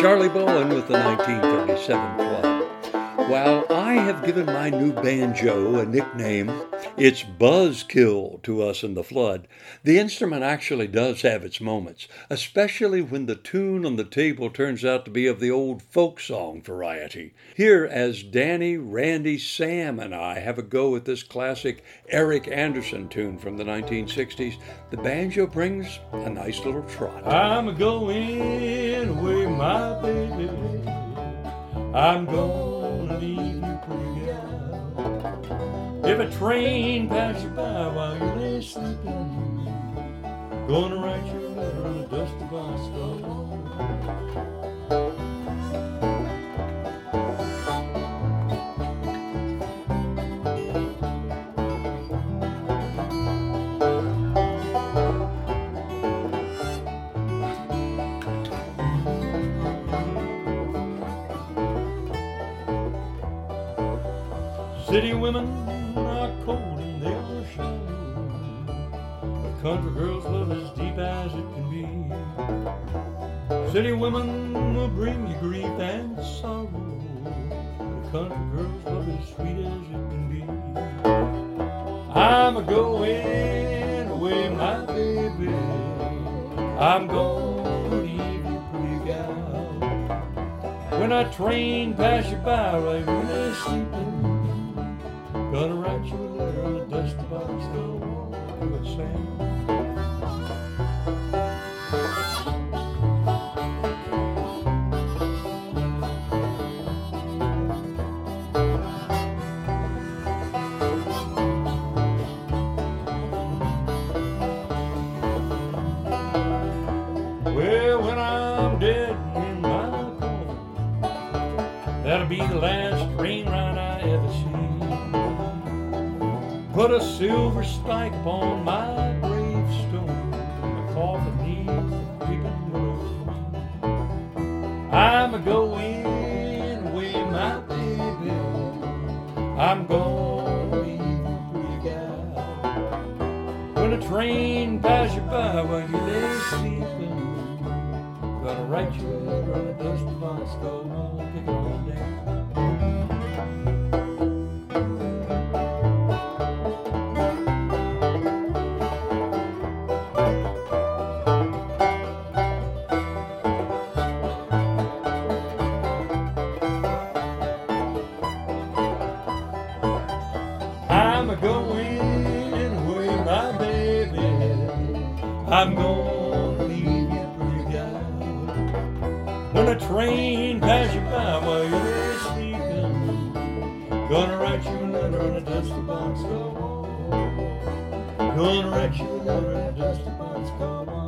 Charlie Bowen with the 1937 flood. While I have given my new banjo a nickname, it's Buzzkill to us in the flood, the instrument actually does have its moments, especially when the tune on the table turns out to be of the old folk song variety. Here, as Danny, Randy, Sam, and I have a go at this classic Eric Andersen tune from the 1960s, the banjo brings a nice little trot. I'm going away, my baby. I'm gonna leave you pretty gal. If a train passes you by while you lay sleeping, gonna write you a letter on the a dusty box City women are cold and they are shallow. A country girl's love is deep as it can be. City women will bring you grief and sorrow. A country girl's love is sweet as it can be. I'm a going away, my baby. I'm going to leave you, pretty gal. When a train pass you by right when they're sleeping. Gonna write you a letter on a dusty box, go do it, Sam. Well, when I'm dead in my coffin, that'll be the last train Put a silver spike upon my gravestone. The coffin needs a creeping willow. I'm a going away, my baby. I'm going leave you, gal. When a train passes you by while you lay sleeping, gonna write you a letter on a dusty box, go on, pick it on down. I'm gonna leave you, pretty gal. When a train passes you by while you're sleeping, gonna write you a letter on a dusty box. Go. Gonna write you a letter on a dusty box.